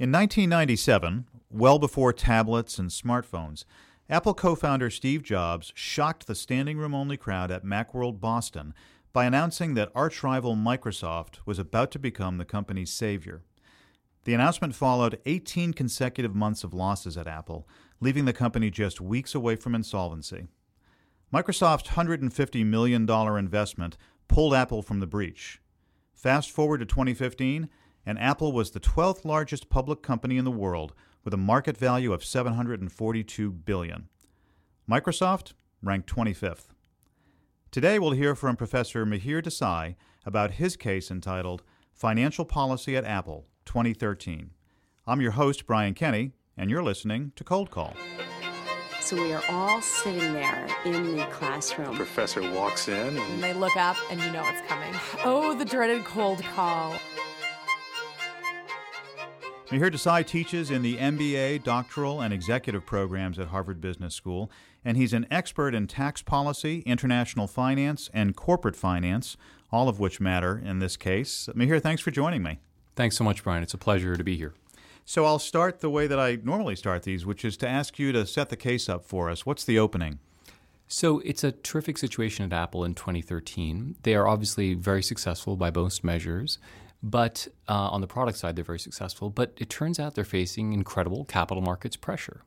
In 1997, well before tablets and smartphones, Apple co founder Steve Jobs shocked the standing room only crowd at Macworld Boston by announcing that arch rival Microsoft was about to become the company's savior. The announcement followed 18 consecutive months of losses at Apple, leaving the company just weeks away from insolvency. Microsoft's $150 million investment pulled Apple from the breach. Fast forward to 2015, and Apple was the 12th largest public company in the world with a market value of 742 billion. Microsoft ranked 25th. Today we'll hear from Professor Mihir Desai about his case entitled Financial Policy at Apple 2013. I'm your host Brian Kenny and you're listening to Cold Call. So we are all sitting there in the classroom. Professor walks in And and they look up and you know it's coming. Oh, the dreaded cold call. Mihir Desai teaches in the MBA, doctoral, and executive programs at Harvard Business School, and he's an expert in tax policy, international finance, and corporate finance, all of which matter in this case. Mihir, thanks for joining me. Thanks so much, Brian. It's a pleasure to be here. So I'll start the way that I normally start these, which is to ask you to set the case up for us. What's the opening? So it's a terrific situation at Apple in 2013. They are obviously very successful by most measures, but uh, on the product side, they're very successful. But it turns out they're facing incredible capital markets pressure.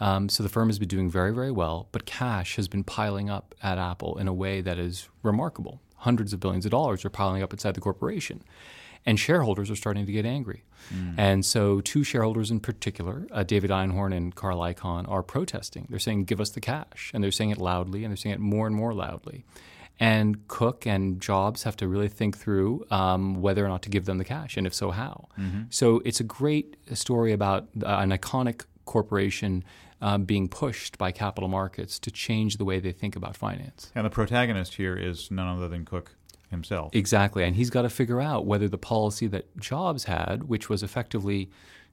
Um, so the firm has been doing very, very well, but cash has been piling up at Apple in a way that is remarkable. Hundreds of billions of dollars are piling up inside the corporation. And shareholders are starting to get angry. And so, two shareholders in particular, uh, David Einhorn and Carl Icahn, are protesting. They're saying, give us the cash. And they're saying it loudly, and they're saying it more and more loudly. And Cook and Jobs have to really think through um, whether or not to give them the cash, and if so, how. So, it's a great story about uh, an iconic corporation um, being pushed by capital markets to change the way they think about finance. And the protagonist here is none other than Cook himself. Exactly. And he's got to figure out whether the policy that Jobs had, which was effectively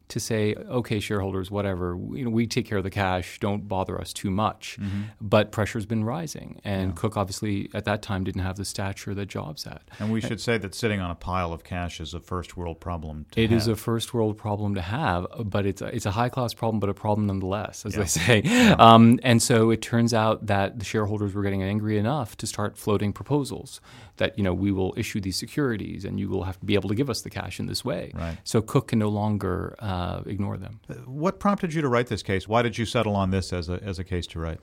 to say, okay, shareholders, whatever, you know, we take care of the cash, don't bother us too much. But pressure's been rising. And Cook obviously at that time didn't have the stature that Jobs had. And we should say that sitting on a pile of cash is a first world problem to It have. is a first world problem to have, but it's a, it's a high class problem, but a problem nonetheless, as Yeah. they say. Um, and so it turns out that the shareholders were getting angry enough to start floating proposals that you know we will issue these securities and you will have to be able to give us the cash in this way. Right. So Cook can no longer uh, ignore them. What prompted you to write this case? Why did you settle on this as a, as a case to write?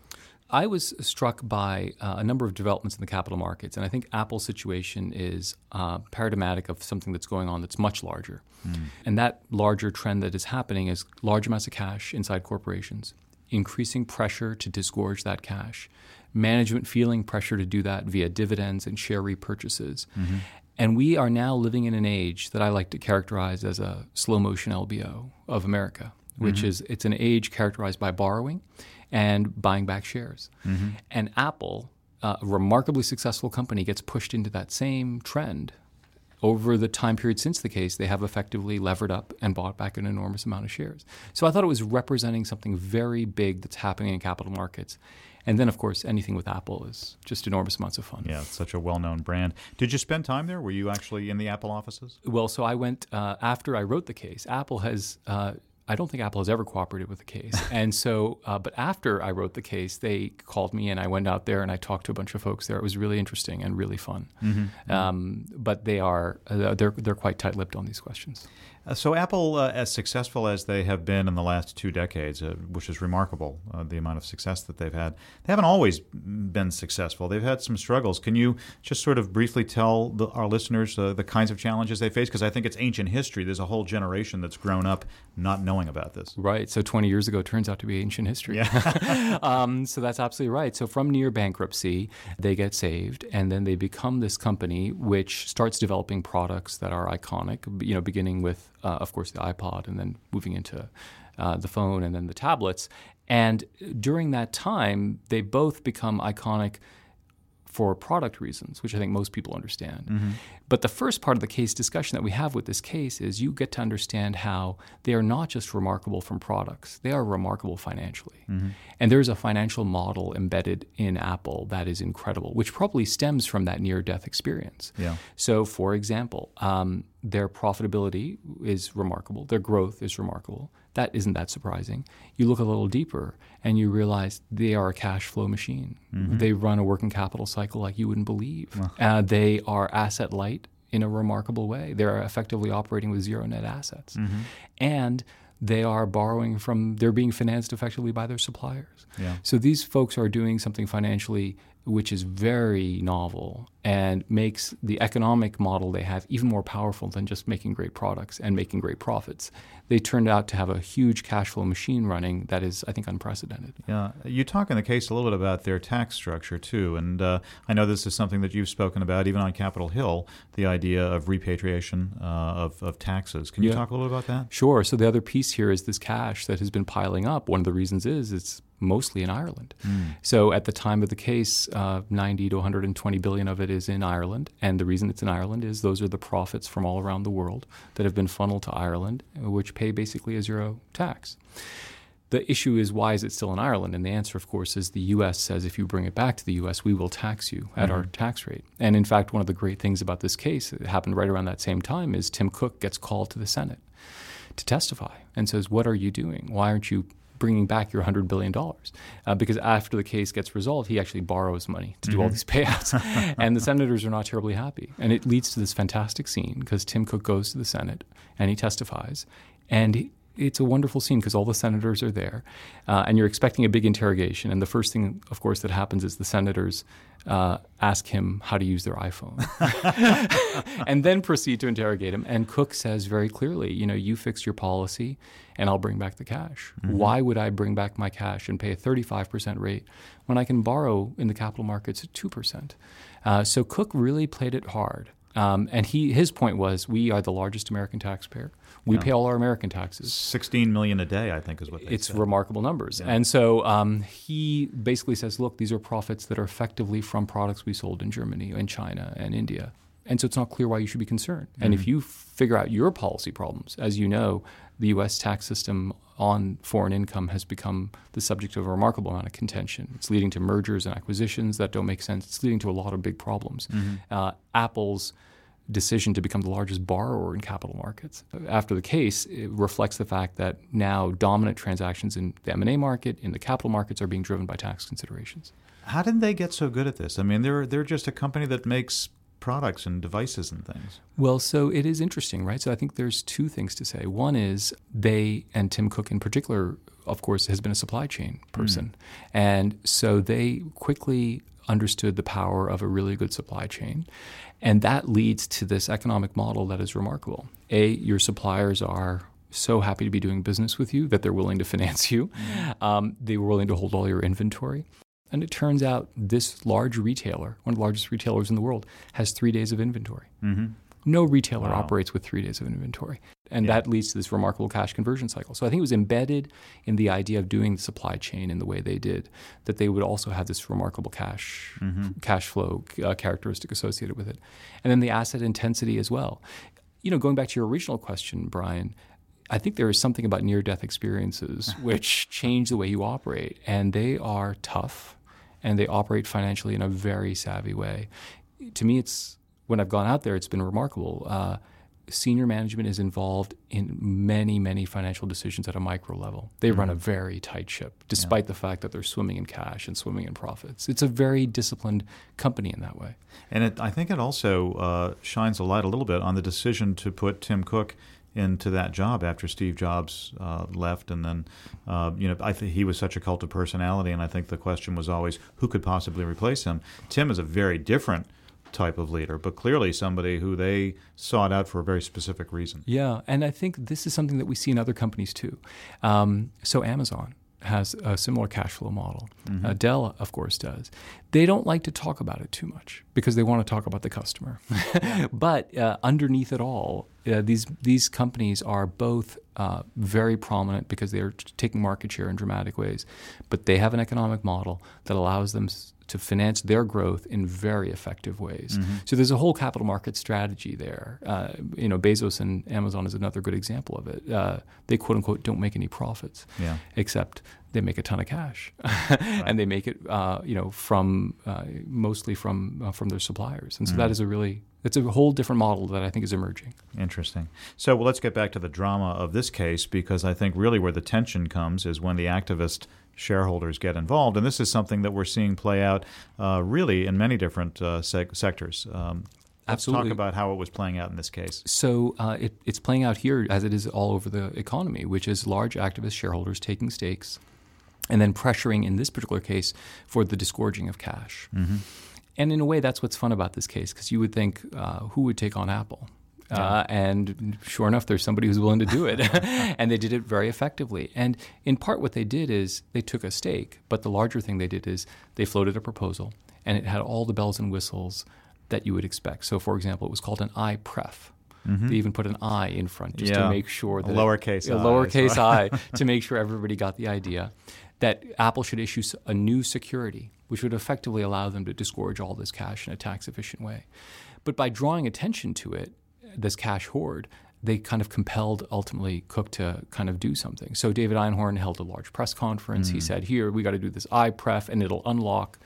I was struck by uh, a number of developments in the capital markets, and I think Apple's situation is uh, paradigmatic of something that's going on that's much larger. And that larger trend that is happening is large amounts of cash inside corporations, increasing pressure to disgorge that cash, management feeling pressure to do that via dividends and share repurchases. And we are now living in an age that I like to characterize as a slow motion LBO of America, which is it's an age characterized by borrowing and buying back shares. And Apple, uh, a remarkably successful company, gets pushed into that same trend. Over the time period since the case, they have effectively levered up and bought back an enormous amount of shares. So I thought it was representing something very big that's happening in capital markets. And then, of course, anything with Apple is just enormous amounts of fun. Yeah, it's such a well known brand. Did you spend time there? Were you actually in the Apple offices? Well, so I went uh, after I wrote the case. Apple has. Uh, I don't think Apple has ever cooperated with the case, and so. Uh, but after I wrote the case, they called me, and I went out there and I talked to a bunch of folks there. It was really interesting and really fun. Um, but they are uh, they're they're quite tight-lipped on these questions. Uh, so, Apple, uh, as successful as they have been in the last two decades, uh, which is remarkable, uh, the amount of success that they've had, they haven't always been successful. They've had some struggles. Can you just sort of briefly tell the, our listeners uh, the kinds of challenges they face? Because I think it's ancient history. There's a whole generation that's grown up not knowing about this. Right. So 20 years ago turns out to be ancient history. um, so that's absolutely right. So from near bankruptcy, they get saved, and then they become this company which starts developing products that are iconic. You know, beginning with, uh, of course, the iPod, and then moving into uh, the phone, and then the tablets. And during that time, they both become iconic for product reasons, which I think most people understand. But the first part of the case discussion that we have with this case is you get to understand how they are not just remarkable from products, they are remarkable financially. And there's a financial model embedded in Apple that is incredible, which probably stems from that near death experience. Yeah. So, for example, um, their profitability is remarkable, their growth is remarkable. That isn't that surprising. You look a little deeper and you realize they are a cash flow machine. Mm-hmm. They run a working capital cycle like you wouldn't believe. Uh, they are asset light in a remarkable way. They're effectively operating with zero net assets. Mm-hmm. And they are borrowing from, they're being financed effectively by their suppliers. Yeah. So these folks are doing something financially which is very novel and makes the economic model they have even more powerful than just making great products and making great profits. They turned out to have a huge cash flow machine running that is, I think, unprecedented. Yeah, you talk in the case a little bit about their tax structure too, and uh, I know this is something that you've spoken about even on Capitol Hill, the idea of repatriation uh, of, of taxes. Can you yeah. talk a little bit about that? Sure. So the other piece here is this cash that has been piling up. One of the reasons is it's mostly in Ireland. Mm. So at the time of the case, uh, 90 to 120 billion of it is in Ireland, and the reason it's in Ireland is those are the profits from all around the world that have been funneled to Ireland, which pay basically a zero tax. The issue is why is it still in Ireland? And the answer, of course, is the U.S. says if you bring it back to the U.S., we will tax you at mm-hmm. our tax rate. And in fact, one of the great things about this case that happened right around that same time is Tim Cook gets called to the Senate to testify and says, What are you doing? Why aren't you bringing back your $100 billion. Uh, because after the case gets resolved, he actually borrows money to do mm-hmm. all these payouts. and the senators are not terribly happy. And it leads to this fantastic scene because Tim Cook goes to the Senate and he testifies. And he, it's a wonderful scene because all the senators are there, uh, and you're expecting a big interrogation. And the first thing, of course, that happens is the senators uh, ask him how to use their iPhone, and then proceed to interrogate him. And Cook says very clearly, you know, you fix your policy, and I'll bring back the cash. Mm-hmm. Why would I bring back my cash and pay a 35% rate when I can borrow in the capital markets at 2%? Uh, so Cook really played it hard. Um, and he, his point was, we are the largest American taxpayer. We yeah. pay all our American taxes. 16 million a day, I think, is what It's said. remarkable numbers. Yeah. And so um, he basically says, look, these are profits that are effectively from products we sold in Germany and China and India. And so it's not clear why you should be concerned. Mm-hmm. And if mm-hmm. you figure out your policy problems, as you know, the U.S. tax system on foreign income has become the subject of a remarkable amount of contention. It's leading to mergers and acquisitions that don't make sense. It's leading to a lot of big problems. Mm-hmm. Uh, Apple's decision to become the largest borrower in capital markets. After the case, it reflects the fact that now dominant transactions in the M&A market, in the capital markets, are being driven by tax considerations. How did they get so good at this? I mean, they're they're just a company that makes products and devices and things. Well, so it is interesting, right? So I think there's two things to say. One is they and Tim Cook in particular, of course, has been a supply chain person, mm. and so they quickly understood the power of a really good supply chain. And that leads to this economic model that is remarkable. A, your suppliers are so happy to be doing business with you that they're willing to finance you. Mm-hmm. Um, they were willing to hold all your inventory. And it turns out this large retailer, one of the largest retailers in the world, has three days of inventory. Mm-hmm. No retailer wow. operates with three days of inventory. And yeah. that leads to this remarkable cash conversion cycle. So I think it was embedded in the idea of doing the supply chain in the way they did, that they would also have this remarkable cash mm-hmm. cash flow uh, characteristic associated with it. And then the asset intensity as well. You know, going back to your original question, Brian, I think there is something about near death experiences which change the way you operate. And they are tough and they operate financially in a very savvy way. To me, it's when I've gone out there, it's been remarkable. Uh, senior management is involved in many, many financial decisions at a micro level. They mm-hmm. run a very tight ship, despite yeah. the fact that they're swimming in cash and swimming in profits. It's a very disciplined company in that way. And it, I think it also uh, shines a light a little bit on the decision to put Tim Cook into that job after Steve Jobs uh, left, and then uh, you know I think he was such a cult of personality, and I think the question was always who could possibly replace him. Tim is a very different type of leader, but clearly somebody who they sought out for a very specific reason. Yeah, and I think this is something that we see in other companies too. Um, so Amazon has a similar cash flow model. Mm-hmm. Uh, Dell, of course, does. They don't like to talk about it too much because they want to talk about the customer. but uh, underneath it all, uh, these these companies are both uh, very prominent because they are taking market share in dramatic ways, but they have an economic model that allows them to finance their growth in very effective ways. Mm-hmm. So there's a whole capital market strategy there. Uh, you know, Bezos and Amazon is another good example of it. Uh, they quote unquote don't make any profits, yeah. except they make a ton of cash, right. and they make it uh, you know from uh, mostly from uh, from their suppliers, and so mm-hmm. that is a really It's a whole different model that I think is emerging. Interesting. So well, let's get back to the drama of this case because I think really where the tension comes is when the activist shareholders get involved, and this is something that we're seeing play out uh, really in many different uh, sectors. Um, Let's talk about how it was playing out in this case. So uh, it, it's playing out here as it is all over the economy, which is large activist shareholders taking stakes and then pressuring, in this particular case, for the disgorging of cash. Mm-hmm. And in a way, that's what's fun about this case because you would think, uh, who would take on Apple? Uh, and sure enough, there's somebody who's willing to do it. and they did it very effectively. And in part, what they did is they took a stake, but the larger thing they did is they floated a proposal, and it had all the bells and whistles that you would expect. So, for example, it was called an iPref. Mm-hmm. They even put an I in front just Yeah. to make sure A lowercase a i, lowercase i to make sure everybody got the idea that Apple should issue a new security, which would effectively allow them to disgorge all this cash in a tax efficient way. But by drawing attention to it, this cash hoard, they kind of compelled ultimately Cook to kind of do something. So David Einhorn held a large press conference. He mm. said, "Here, we got to do this iPref, and it'll unlock."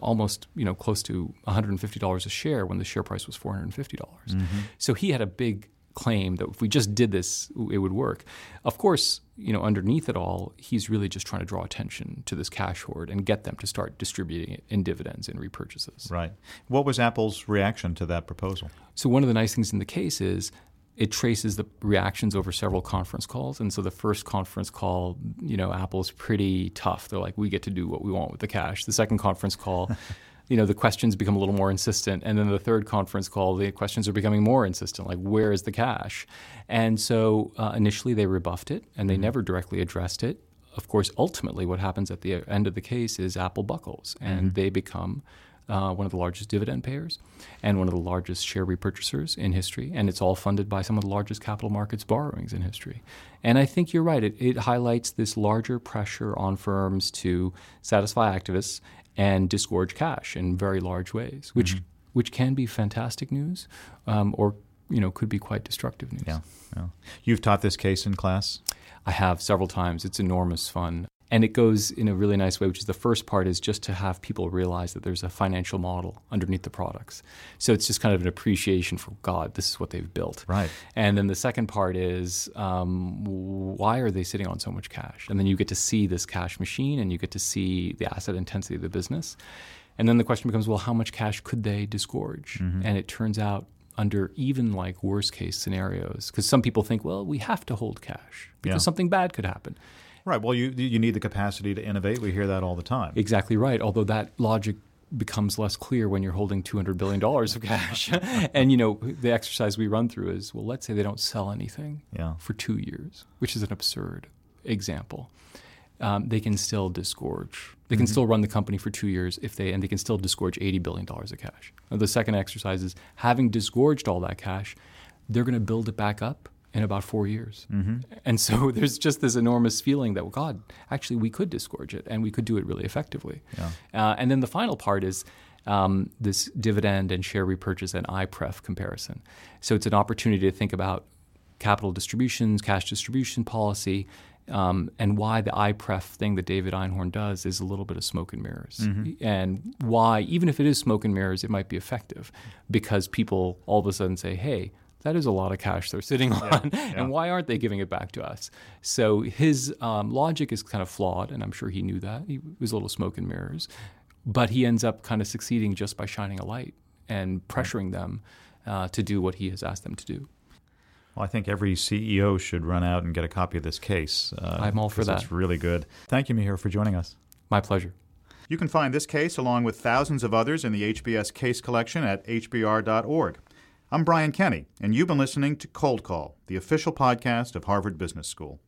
Almost you know close to $150 a share when the share price was $450. dollars mm-hmm. So he had a big claim that if we just did this, it would work. Of course, you know, underneath it all, he's really just trying to draw attention to this cash hoard and get them to start distributing it in dividends and repurchases. Right. What was Apple's reaction to that proposal? So one of the nice things in the case is it traces the reactions over several conference calls. And so the first conference call, you know, Apple's pretty tough. They're like, we get to do what we want with the cash. The second conference call, you know, the questions become a little more insistent. And then the third conference call, the questions are becoming more insistent, like, where is the cash? And so uh, initially they rebuffed it and they never directly addressed it. Of course, ultimately, what happens at the end of the case is Apple buckles and they become uh, one of the largest dividend payers and one of the largest share repurchasers in history. And it's all funded by some of the largest capital markets borrowings in history. And I think you're right. It, it highlights this larger pressure on firms to satisfy activists and disgorge cash in very large ways, which, which can be fantastic news um, or you know, could be quite destructive news. Yeah. yeah. You've taught this case in class? I have several times. It's enormous fun. And it goes in a really nice way, which is the first part is just to have people realize that there's a financial model underneath the products. So it's just kind of an appreciation for God, this is what they've built. Right. And then the second part is um, why are they sitting on so much cash? And then you get to see this cash machine and you get to see the asset intensity of the business. And then the question becomes, well, how much cash could they disgorge? And it turns out under even like worst case scenarios, because some people think, well, we have to hold cash because Yeah. something bad could happen. Right. Well, you you need the capacity to innovate. We hear that all the time. Exactly right. Although that logic becomes less clear when you're holding $200 billion of cash. and, you know, the exercise we run through is well, let's say they don't sell anything Yeah. for two years, which is an absurd example. Um, they can still disgorge. They can still run the company for two years if they, and they can still disgorge $80 billion of cash. Now, the second exercise is having disgorged all that cash, they're going to build it back up in about four years. And so there's just this enormous feeling that, well, God, actually, we could disgorge it and we could do it really effectively. Uh, and then the final part is um, this dividend and share repurchase and IPREF comparison. So it's an opportunity to think about capital distributions, cash distribution policy, um, and why the IPREF thing that David Einhorn does is a little bit of smoke and mirrors. And why, even if it is smoke and mirrors, it might be effective because people all of a sudden say, hey, that is a lot of cash they're sitting on, and why aren't they giving it back to us? So his um, logic is kind of flawed, and I'm sure he knew that. He was a little smoke and mirrors, but he ends up kind of succeeding just by shining a light and pressuring them uh, to do what he has asked them to do. Well, I think every CEO should run out and get a copy of this case. Uh, I'm all for that. It's really good. Thank you, Mihir, for joining us. My pleasure. You can find this case along with thousands of others in the HBS case collection at hbr.org. I'm Brian Kenny, and you've been listening to Cold Call, the official podcast of Harvard Business School.